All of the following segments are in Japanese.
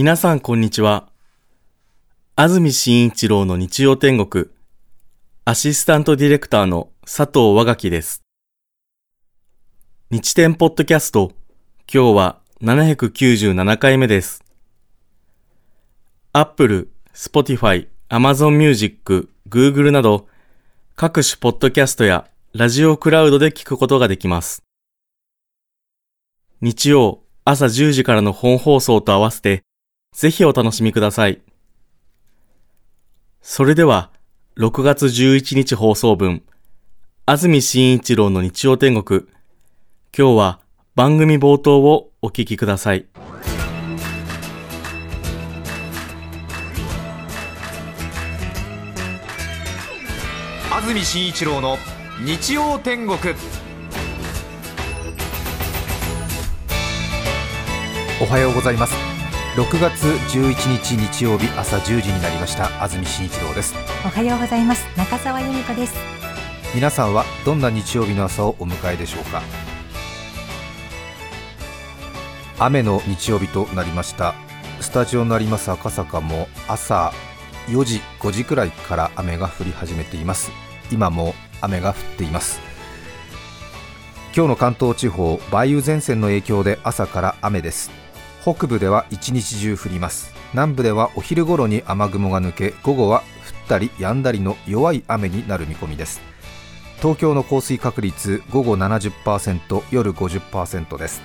皆さんこんにちは。安住紳一郎の日曜天国、アシスタントディレクターの佐藤和垣です。日天ポッドキャスト、今日は797回目です。Apple、Spotify、Amazon Music、Google など、各種ポッドキャストやラジオクラウドで聞くことができます。日曜朝10時からの本放送と合わせて、ぜひお楽しみください。それでは、6月11日放送分、安住紳一郎の日曜天国。今日は番組冒頭をお聞きください。安住紳一郎の日曜天国。おはようございます6月11日日曜日朝1時になりました。安住紳一郎です。おはようございます。中澤由美子です。皆さんはどんな日曜日の朝をお迎えでしょうか？雨の日曜日となりました。スタジオになります赤坂も朝4時5時くらいから雨が降り始めています。今も雨が降っています。今日の関東地方梅雨前線の影響で朝から雨です北部では一日中降ります。南部ではお昼頃に雨雲が抜け午後は降ったり止んだりの弱い雨になる見込みです。東京の降水確率午後70%夜50%です。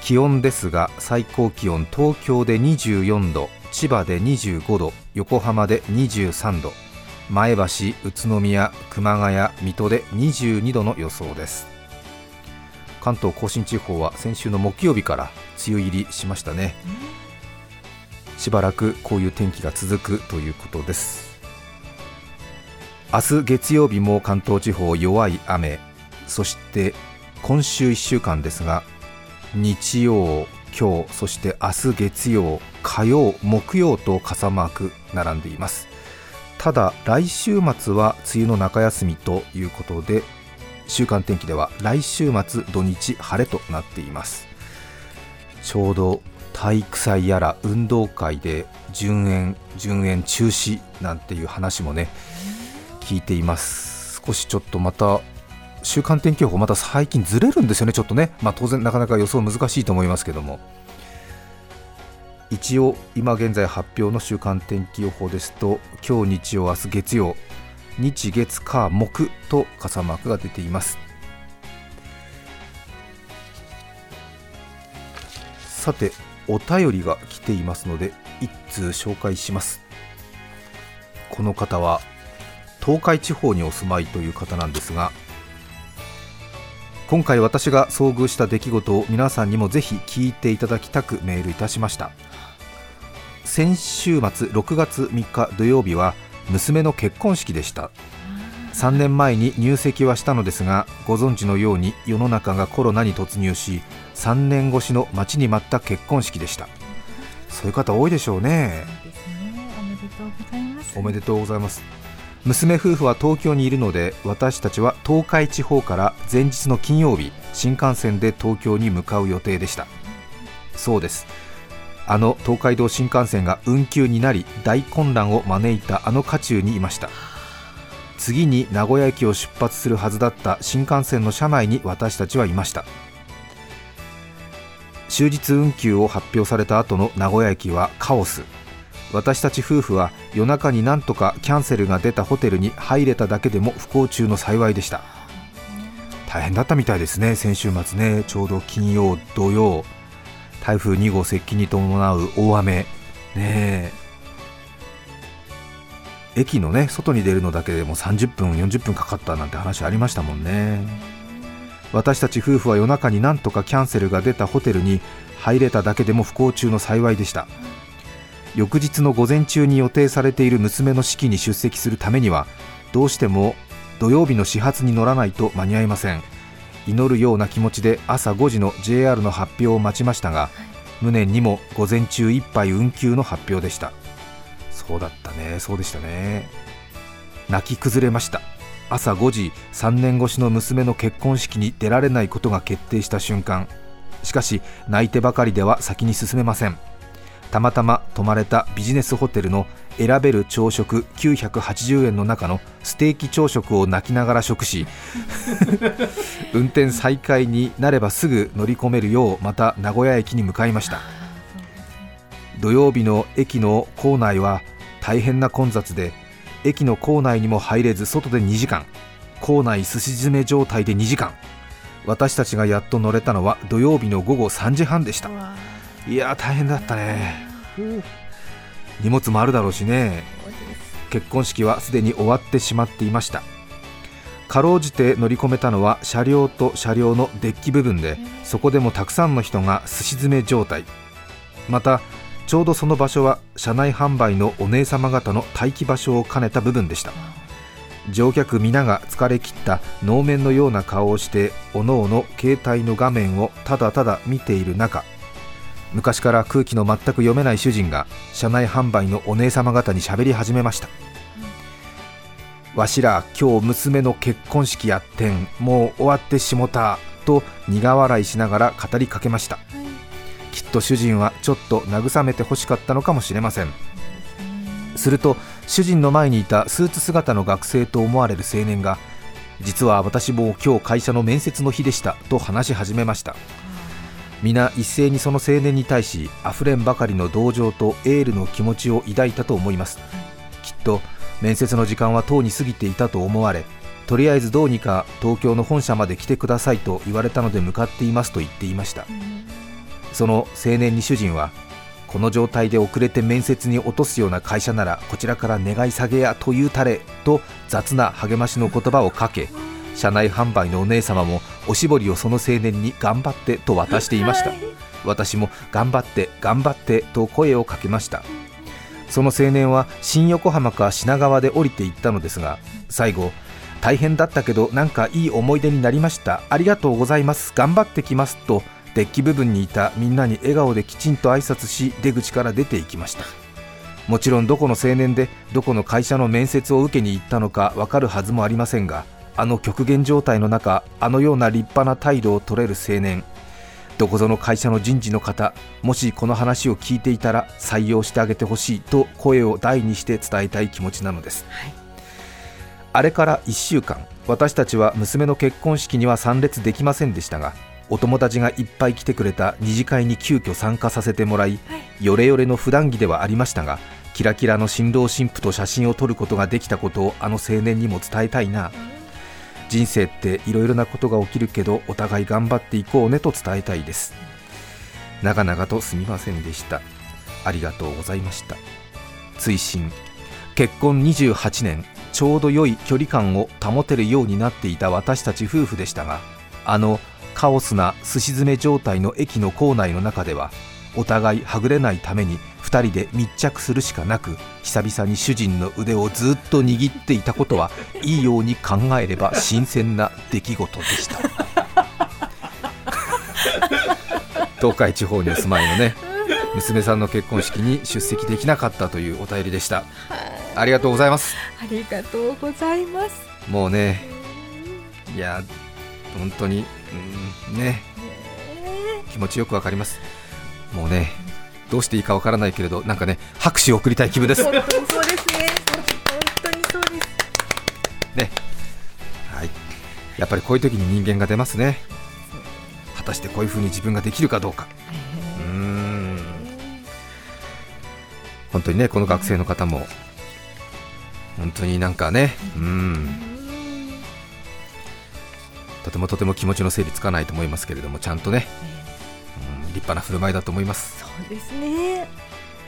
気温ですが最高気温東京で24度千葉で25度横浜で23度前橋宇都宮熊谷水戸で22度の予想です。関東甲信地方は先週の木曜日から梅雨入りしましたね、しばらくこういう天気が続くということです。明日月曜日も関東地方弱い雨。そして今週1週間ですが日曜今日そして明日月曜火曜木曜と傘マーク並んでいます。ただ来週末は梅雨の中休みということで週間天気では来週末土日晴れとなっています。ちょうど体育祭やら運動会で順延順延中止なんていう話もね聞いています。少しちょっとまた週間天気予報また最近ずれるんですよねちょっとね。まあ当然なかなか予想難しいと思いますけども。一応今現在発表の週間天気予報ですと今日日曜明日月曜日月火木と傘マークが出ています。さてお便りが来ていますので一通紹介します。この方は東海地方にお住まいという方なんですが今回私が遭遇した出来事を皆さんにもぜひ聞いていただきたくメールいたしました。先週末6月3日土曜日は娘の結婚式でした。3年前に入籍はしたのですがご存知のように世の中がコロナに突入し3年越しの待ちに待った結婚式でした。そういう方多いでしょうね。おめでとうございます。娘夫婦は東京にいるので私たちは東海地方から前日の金曜日新幹線で東京に向かう予定でした。そうですあの東海道新幹線が運休になり大混乱を招いたあの渦中にいました。次に名古屋駅を出発するはずだった新幹線の車内に私たちはいました。終日運休を発表された後の名古屋駅はカオス。私たち夫婦は夜中になんとかキャンセルが出たホテルに入れただけでも不幸中の幸いでした。大変だったみたいですね。先週末ね。ちょうど金曜土曜。台風2号接近に伴う大雨。ね駅のね外に出るのだけでも30分40分かかったなんて話ありましたもんね。私たち夫婦は夜中になんとかキャンセルが出たホテルに入れただけでも不幸中の幸いでした。翌日の午前中に予定されている娘の式に出席するためにはどうしても土曜日の始発に乗らないと間に合いません。祈るような気持ちで朝5時の JR の発表を待ちましたが無念にも午前中いっぱい運休の発表でした。そうだったね。そうでしたね。泣き崩れました。朝5時3年越しの娘の結婚式に出られないことが決定した瞬間。しかし泣いてばかりでは先に進めません。たまたま泊まれたビジネスホテルの選べる朝食980円の中のステーキ朝食を泣きながら食し 運転再開になればすぐ乗り込めるようまた名古屋駅に向かいました。土曜日の駅の構内は大変な混雑で駅の構内にも入れず外で2時間構内すし詰め状態で2時間。私たちがやっと乗れたのは土曜日の午後3時半でした。いや大変だったね。荷物もあるだろうしね。結婚式はすでに終わってしまっていました。かろうじて乗り込めたのは車両と車両のデッキ部分でそこでもたくさんの人がすし詰め状態。またちょうどその場所は車内販売のお姉様方の待機場所を兼ねた部分でした。乗客皆が疲れ切った能面のような顔をしておのおの携帯の画面をただただ見ている中昔から空気の全く読めない主人が車内販売のお姉様方に喋り始めました、わしら今日娘の結婚式やってんもう終わってしもたと苦笑いしながら語りかけました、きっと主人はちょっと慰めてほしかったのかもしれません。すると主人の前にいたスーツ姿の学生と思われる青年が実は私も今日会社の面接の日でしたと話し始めました。皆一斉にその青年に対し溢れんばかりの同情とエールの気持ちを抱いたと思います。きっと面接の時間はとうに過ぎていたと思われとりあえずどうにか東京の本社まで来てくださいと言われたので向かっていますと言っていました。その青年に主人はこの状態で遅れて面接に落とすような会社ならこちらから願い下げやというたれと雑な励ましの言葉をかけ車内販売のお姉様もおしぼりをその青年に頑張ってと渡していました。私も頑張って頑張ってと声をかけました。その青年は新横浜か品川で降りていったのですが最後大変だったけどなんかいい思い出になりました。ありがとうございます。頑張ってきますとデッキ部分にいたみんなに笑顔できちんと挨拶し出口から出ていきました。もちろんどこの青年でどこの会社の面接を受けに行ったのかわかるはずもありませんがあの極限状態の中あのような立派な態度を取れる青年。どこぞの会社の人事の方もしこの話を聞いていたら採用してあげてほしいと声を大にして伝えたい気持ちなのです、あれから1週間私たちは娘の結婚式には参列できませんでしたがお友達がいっぱい来てくれた二次会に急遽参加させてもらい、ヨレヨレの普段着ではありましたがキラキラの新郎新婦と写真を撮ることができたことをあの青年にも伝えたいな、人生っていろいろなことが起きるけどお互い頑張っていこうねと伝えたいです。長々とすみませんでした。ありがとうございました。追伸。結婚28年ちょうど良い距離感を保てるようになっていた私たち夫婦でしたがあのカオスなすし詰め状態の駅の構内の中ではお互いはぐれないために2人で密着するしかなく久々に主人の腕をずっと握っていたことはいいように考えれば新鮮な出来事でした。東海地方にお住まいのね娘さんの結婚式に出席できなかったというお便りでした。ありがとうございます。ありがとうございます。もうねいや本当に、うん、ね。気持ちよくわかりますもうねどうしていいかわからないけれどなんかね拍手を送りたい気分です。本当にそうですね。本当にそうです。ね。はい。やっぱりこういう時に人間が出ますね。果たしてこういう風に自分ができるかどうか。うーん。本当にねこの学生の方も本当になんかねうん。とてもとても気持ちの整理つかないと思いますけれどもちゃんとね、うん、立派な振る舞いだと思います。そうですね。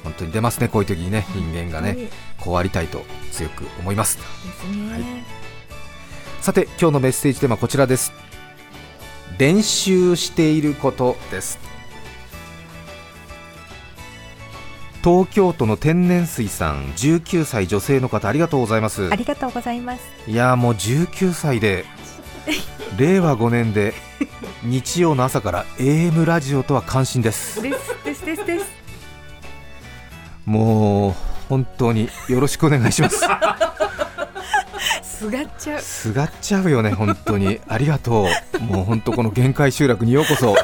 本当に出ますねこういう時にね人間がねはいこうありたいと強く思います。ですね。はい。さて今日のメッセージテーマはこちらです。練習していることです。東京都の天然水さん19歳女性の方ありがとうございます。ありがとうございます。いやーもう19歳で 令和5年で日曜の朝から AM ラジオとは感心です。ですですですです。もう本当によろしくお願いします。すがっちゃう。すがっちゃうよね本当に。ありがとう。もう本当この限界集落にようこそ。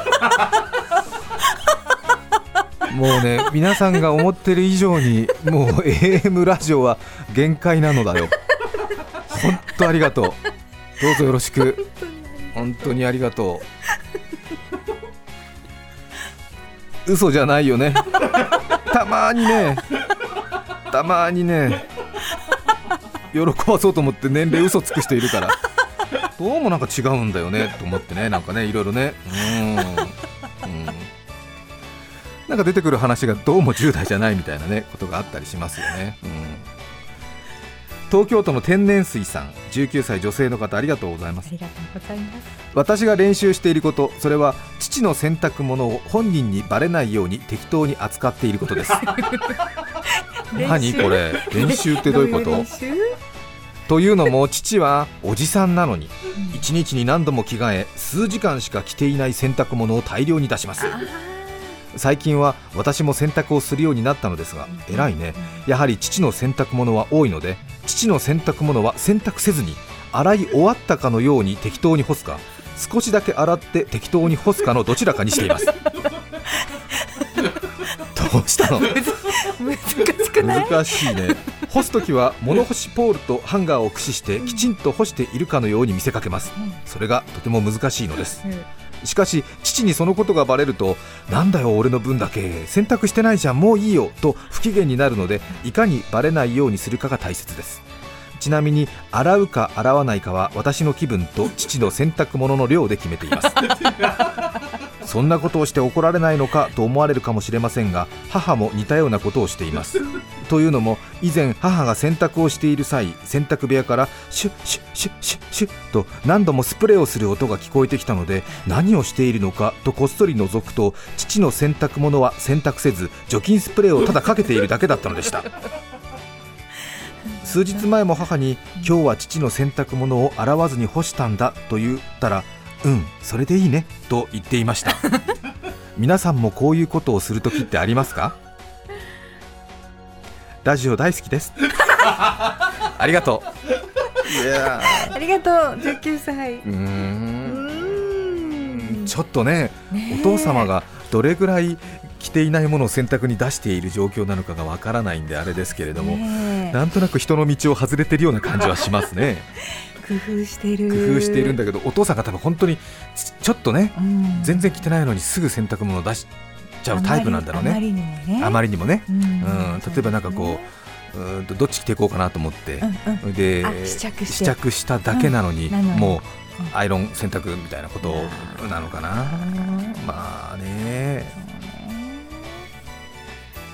もうね皆さんが思ってる以上にもう AM ラジオは限界なのだよ。本当ありがとうどうぞよろしく。本当にありがとう。嘘じゃないよね。たまにね。たまにね。喜ばそうと思って年齢嘘つく人いるから。どうもなんか違うんだよね。と思ってね。なんかねいろいろね。うん。うん。なんか出てくる話がどうも10代じゃないみたいなねことがあったりしますよね、うん、東京都の天然水さん19歳女性の方ありがとうございます。ありがとうございます。私が練習していることそれは父の洗濯物を本人にバレないように適当に扱っていることです。何これ？練習ってどういうこと？というのも父はおじさんなのに1日に何度も着替え数時間しか着ていない洗濯物を大量に出します。最近は私も洗濯をするようになったのですが偉いね。やはり父の洗濯物は多いので父の洗濯物は洗濯せずに洗い終わったかのように適当に干すか少しだけ洗って適当に干すかのどちらかにしています。どうしたの？難しい？難しいね。干すときは物干しポールとハンガーを駆使してきちんと干しているかのように見せかけます。それがとても難しいのですしかし父にそのことがバレるとなんだよ俺の分だけ。洗濯してないじゃんもういいよと不機嫌になるのでいかにバレないようにするかが大切です。ちなみに洗うか洗わないかは私の気分と父の洗濯物の量で決めています。そんなことをして怒られないのかと思われるかもしれませんが母も似たようなことをしています。というのも以前母が洗濯をしている際洗濯部屋からシュッシュッシュッシュッシュッと何度もスプレーをする音が聞こえてきたので何をしているのかとこっそり覗くと父の洗濯物は洗濯せず除菌スプレーをただかけているだけだったのでした。数日前も母に今日は父の洗濯物を洗わずに干したんだと言ったらうんそれでいいねと言っていました。皆さんもこういうことをするときってありますか？ラジオ大好きです。ありがとう。いやありがとう。19歳。うん。ちょっとねお父様がどれぐらい着ていないものを洗濯に出している状況なのかがわからないんであれですけれども、なんとなく人の道を外れてるような感じはしますね工夫してる。工夫しているんだけどお父さんが多分本当にちちょっとねうん。全然着てないのにすぐ洗濯物を出しちゃうタイプなんだろうね。あまりにもね。あまりにもね、うん。うん、例えばなんかこううーんとどっち着ていこうかなと思って、うんうん。であ試着試着しただけなのに、うん。もううん。アイロン洗濯みたいなことなのかな、うんまあね。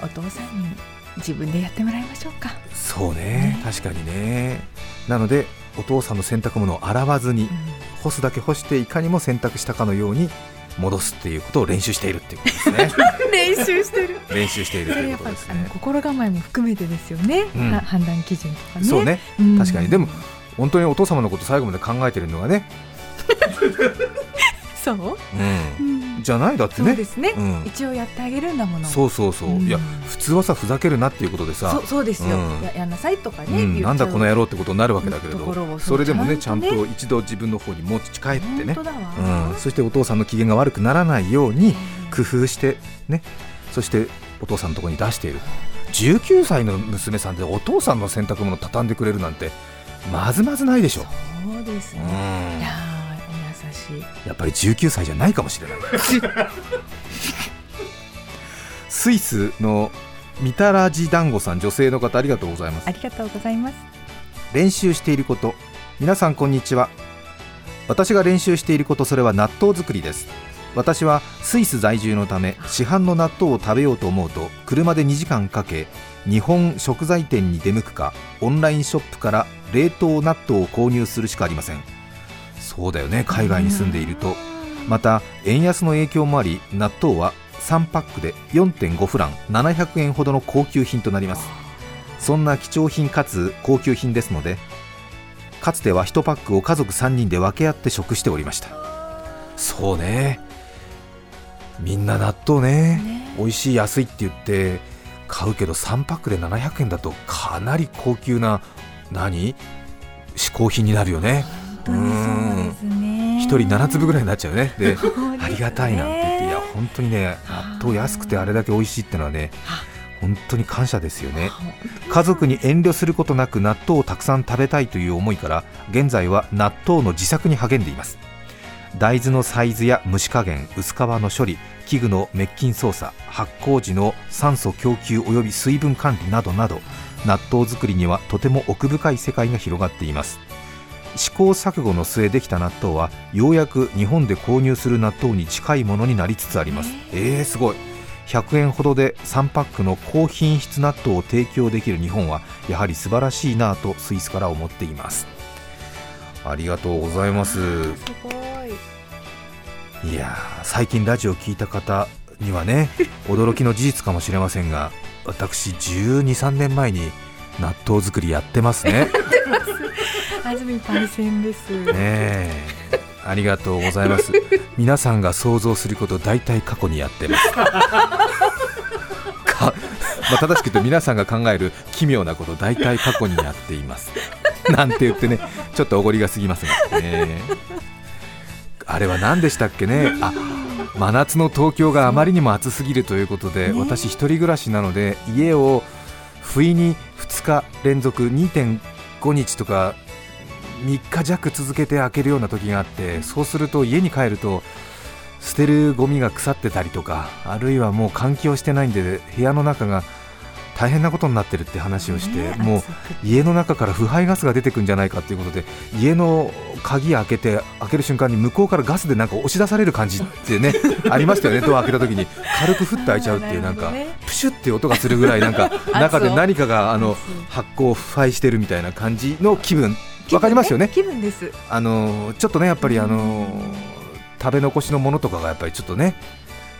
お父さんに自分でやってもらいましょうか。そうね。ね。確かにね。なのでお父さんの洗濯物を洗わずに干すだけ干していかにも洗濯したかのように戻すっていうことを練習しているっていうことですね。練習してる。練習しているということですね。心構えも含めてですよね、うん。は判断基準とかね。そうね。うん。確かに。でも本当にお父様のこと最後まで考えてるのがね、そう、ううん。ん、じゃない？だってね。そうですね、うん。一応やってあげるんだもの。そうそうそう、うん。いや普通はさふざけるなっていうことでさ。そうそうですよ、うん。ややんなさいとかね、なんだこの野郎ってことになるわけだけれど。をそれでもねちゃんと一度自分の方に持ち帰ってね。うん、そしてお父さんの機嫌が悪くならないように工夫してね。そしてお父さんのところに出している。19歳の娘さんでお父さんの洗濯物畳んでくれるなんてまずまずないでしょ、そうですね、うん、いややっぱり19歳じゃないかもしれない。スイスのみたらじ団子さん女性の方ありがとうございます。ありがとうございます。練習していること。皆さんこんにちは。私が練習していることそれは納豆作りです。私はスイス在住のため市販の納豆を食べようと思うと車で2時間かけ日本食材店に出向くかオンラインショップから冷凍納豆を購入するしかありませんそうだよね。海外に住んでいると。また円安の影響もあり納豆は3パックで4.5フラン700円ほどの高級品となります。そんな貴重品かつ高級品ですのでかつては1パックを家族3人で分け合って食しておりました。そうね。みんな納豆ね。ね。美味しい安いって言って買うけど3パックで700円だとかなり高級な何？嗜好品になるよね。本当にそうですね。1人7粒ぐらいになっちゃうね。でありがたいなんて言っていや本当にね納豆安くてあれだけ美味しいってのはね本当に感謝ですよね。家族に遠慮することなく納豆をたくさん食べたいという思いから現在は納豆の自作に励んでいます。大豆のサイズや蒸し加減薄皮の処理器具の滅菌操作発酵時の酸素供給及び水分管理などなど納豆作りにはとても奥深い世界が広がっています試行錯誤の末できた納豆はようやく日本で購入する納豆に近いものになりつつあります。えー、すごい。100円ほどで3パックの高品質納豆を提供できる日本はやはり素晴らしいなぁとスイスから思っています。ありがとうございます。すごい。いやー最近ラジオ聞いた方にはね 驚きの事実かもしれませんが私1 2 3年前に納豆作りやってますね安住パイセンです。ねえ。ありがとうございます。皆さんが想像すること大体過去にやってます。か、まあ、正しく言うと皆さんが考える奇妙なこと大体過去にやっています。なんて言ってねちょっとおごりが過ぎますが。ねあれは何でしたっけね？あ真夏の東京があまりにも暑すぎるということで、ね。私一人暮らしなので家を不意に2日連続2.5日とか3日弱続けて開けるような時があってそうすると家に帰ると捨てるゴミが腐ってたりとかあるいはもう換気をしてないんで部屋の中が大変なことになってるって話をして、ねもう家の中から腐敗ガスが出てくんじゃないかということで家の鍵開けて開ける瞬間に向こうからガスでなんか押し出される感じってね ありましたよねドア開けた時に。軽くふって開いちゃうっていうなんかねプシュって音がするぐらいなんか中で何かがあの発酵腐敗してるみたいな感じの気分わかりますよね。気分です。あのちょっとねやっぱりあの食べ残しのものとかがやっぱりちょっとね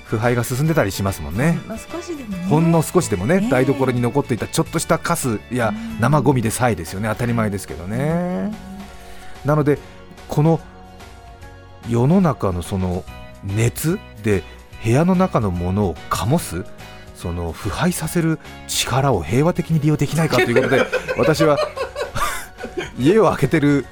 腐敗が進んでたりしますもんね。まあ少しでもね。ほんの少しでもね、ね台所に残っていたちょっとしたカスやうん。生ゴミでさえですよね。当たり前ですけどね。なのでこの世の中のその熱で部屋の中のものを醸すその腐敗させる力を平和的に利用できないかということで 私は家を開けてる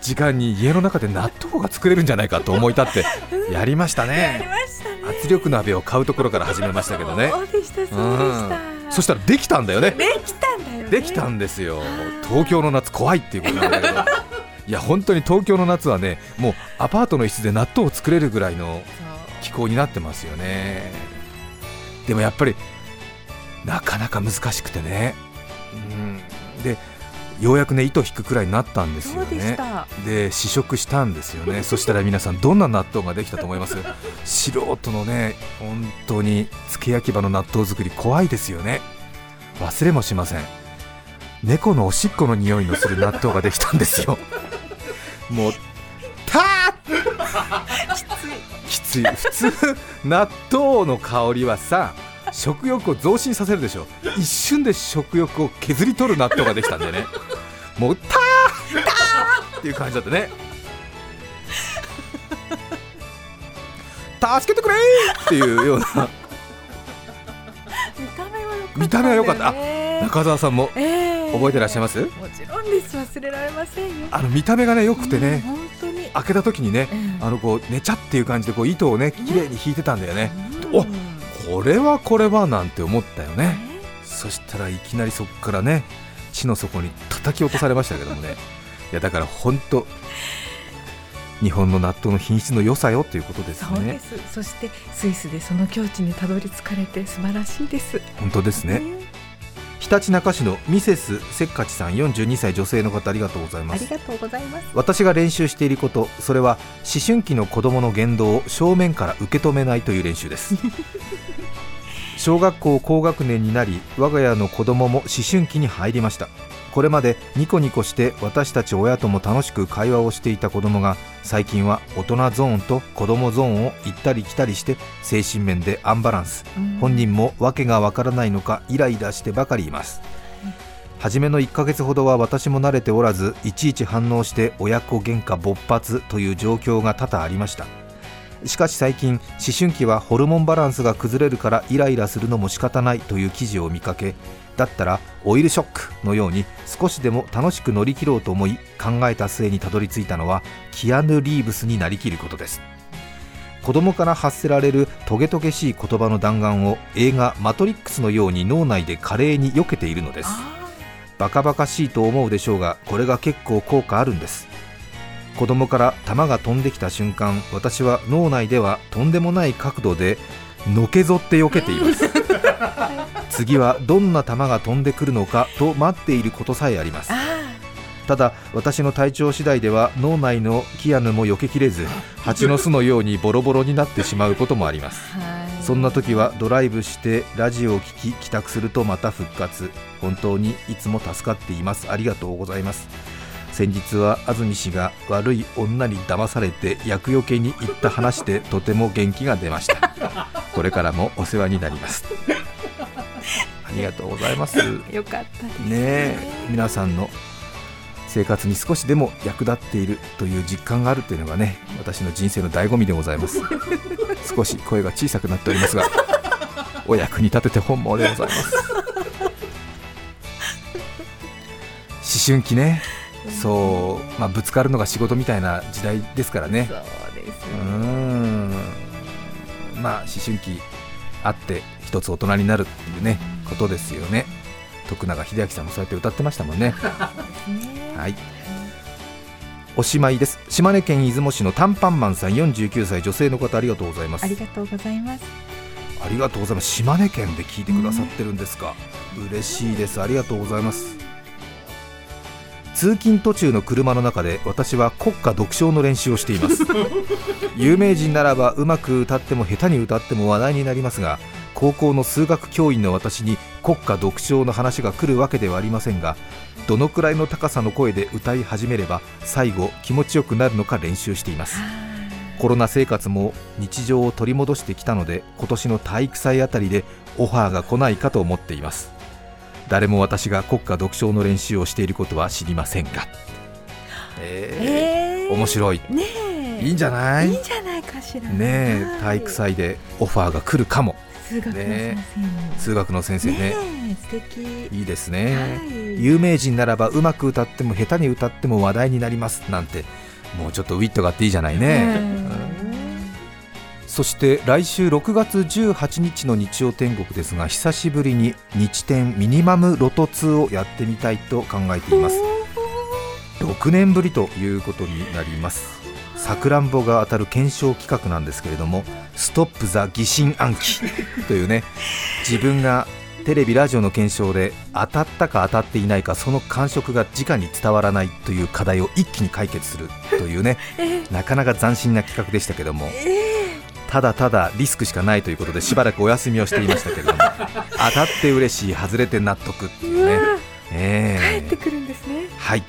時間に家の中で納豆が作れるんじゃないかと思い立ってやりましたやりねましたね。圧力鍋を買うところから始めましたけどね。そうでしたそうでした。うん。そしたらできたんだよね。できたんだよね。できたんですよ。東京の夏怖いっていうことなんだけど。いや本当に東京の夏はねもうアパートの一室で納豆を作れるぐらいの気候になってますよね。でもやっぱりなかなか難しくてね、うん、でようやくね糸引くくらいになったんですよね。た。で試食したんですよね。そしたら皆さんどんな納豆ができたと思います？素人のね本当につけ焼き場の納豆作り怖いですよね。忘れもしません。猫のおしっこの匂いのする納豆ができたんですよ。もうたーきつい。普通納豆の香りはさ食欲を増進させるでしょ。一瞬で食欲を削り取る納豆ができたんでねもうたーたーっていう感じだったね。助けてくれーっていうような。見た目は良かった見た目は良かった。んだよね中澤さんもええ。覚えてらっしゃいます？もちろんです。忘れられませんよ。あの見た目がね良くてうんね本当に。開けた時にねうんあのこう寝ちゃっていう感じでこう糸をね綺麗に引いてたんだよね。うん。おこれはこれはなんて思ったよね。ねそしたらいきなりそこからね地の底に叩き落とされましたけどもねいやだから本当日本の納豆の品質の良さよということですそうでねすそしてスイスでその境地にたどり着かれて素晴らしいです本当ですねねひたちなか市のミセスせっかちさん42歳女性の方ありがとうございますありがとうございます私が練習していることそれは思春期の子供の言動を正面から受け止めないという練習です小学校高学年になり我が家の子供も思春期に入りました。これまでニコニコして私たち親とも楽しく会話をしていた子供が最近は大人ゾーンと子供ゾーンを行ったり来たりして精神面でアンバランス。本人も訳がわからないのかイライラしてばかりいます。初めの1ヶ月ほどは私も慣れておらずいちいち反応して親子喧嘩勃発という状況が多々ありましたしかし最近思春期はホルモンバランスが崩れるからイライラするのも仕方ないという記事を見かけだったらオイルショックのように少しでも楽しく乗り切ろうと思い考えた末にたどり着いたのはキアヌ・リーブスになりきることです。子供から発せられるトゲトゲしい言葉の弾丸を映画「マトリックス」のように脳内で華麗に避けているのです。バカバカしいと思うでしょうがこれが結構効果あるんです子供から弾が飛んできた瞬間私は脳内ではとんでもない角度でのけぞって避けています。次はどんな弾が飛んでくるのかと待っていることさえあります。あただ私の体調次第では脳内のキアヌも避けきれず蜂の巣のようにボロボロになってしまうこともあります。そんな時はドライブしてラジオを聴き帰宅するとまた復活。本当にいつも助かっています。ありがとうございます先日は安住氏が悪い女に騙されて厄除けに行った話でとても元気が出ました。これからもお世話になります。ありがとうございます。ね よかったですえ皆さんの生活に少しでも役立っているという実感があるというのがね私の人生の醍醐味でございます。少し声が小さくなっておりますがお役に立てて本望でございます。思春期ねそう、まあ、ぶつかるのが仕事みたいな時代ですからね。そうですうーん。まあ思春期あって一つ大人になるっていうねことですよね。徳永英明さんもそうやって歌ってましたもんね。はい。おしまいです。島根県出雲市のタンパンマンさん49歳女性の方ありがとうございます。ありがとうございます。ありがとうございます。島根県で聞いてくださってるんですか、嬉しいです。ありがとうございます通勤途中の車の中で私は国歌独唱の練習をしています。有名人ならばうまく歌っても下手に歌っても話題になりますが高校の数学教員の私に国歌独唱の話が来るわけではありませんがどのくらいの高さの声で歌い始めれば最後気持ちよくなるのか練習しています。コロナ生活も日常を取り戻してきたので今年の体育祭あたりでオファーが来ないかと思っています誰も私が国歌独唱の練習をしていることは知りませんが。ええー。面白い。ねえ。いいんじゃない？ねいいんじゃないかしら。えはい体育祭でオファーが来るかも。数学の先生に数学の先生ね。ねえ素敵。いいですね、はい。有名人ならばうまく歌っても下手に歌っても話題になります。なんてもうちょっとウィットがあっていいじゃないね、うんそして来週6月18日の日曜天国ですが久しぶりに日天ミニマムロト2をやってみたいと考えています。6年ぶりということになります。さくらんぼが当たる検証企画なんですけれども「ストップ・ザ・疑心暗鬼 」というね自分がテレビラジオの検証で当たったか当たっていないかその感触が直に伝わらないという課題を一気に解決するというね なかなか斬新な企画でしたけどもただただリスクしかないということでしばらくお休みをしていましたけれども。当たって嬉しい外れて納得っていうね、ええ。帰ってくるんですね。はい。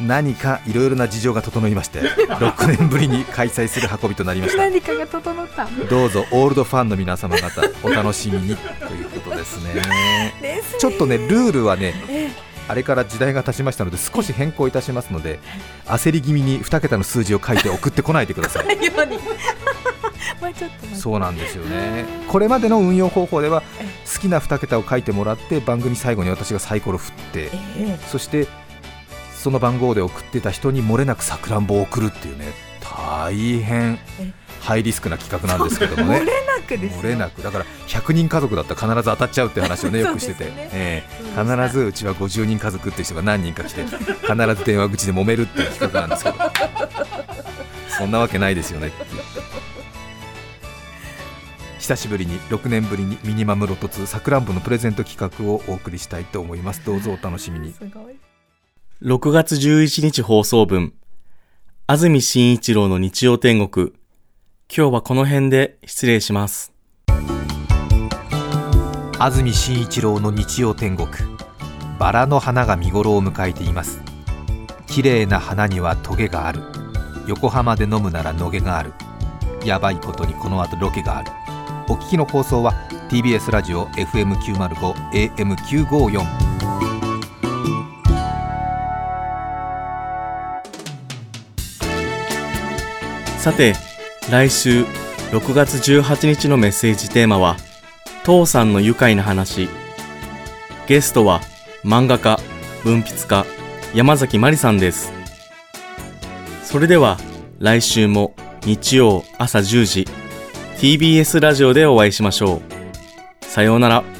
何かいろいろな事情が整いまして 6年ぶりに開催する運びとなりました。何かが整った。どうぞオールドファンの皆様方お楽しみに。ということですね。ちょっとねルールはねえあれから時代が経ちましたので少し変更いたしますので焦り気味に2桁の数字を書いて送ってこないでください えないようちょっとそうなんですよね。これまでの運用方法ではえ好きな2桁を書いてもらって番組最後に私がサイコロ振ってえそしてその番号で送ってた人に漏れなくさくらんぼを送るっていうね大変えハイリスクな企画なんですけどもね。漏れなくですよ。漏れなく。だから100人家族だったら必ず当たっちゃうって話をね よくしてて、ね。ええ。そうでした。必ずうちは50人家族っていう人が何人か来て必ず電話口で揉めるっていう企画なんですけど。そんなわけないですよねっていう久しぶりに6年ぶりにミニマムロト2さくらんぼのプレゼント企画をお送りしたいと思います。どうぞお楽しみに。すごい。6月11日放送分、安住紳一郎の日曜天国。今日はこの辺で失礼します。安住紳一郎の日曜天国。バラの花が見頃を迎えています。綺麗な花にはトゲがある。横浜で飲むなら野毛がある。やばいことにこの後ロケがあるお聞きの放送は TBS ラジオ FM905 AM954 さて、来週6月18日のメッセージテーマは、父さんの愉快な話。ゲストは漫画家、文筆家、山崎まりさんです。それでは来週も日曜朝10時 TBS ラジオでお会いしましょう。さようなら。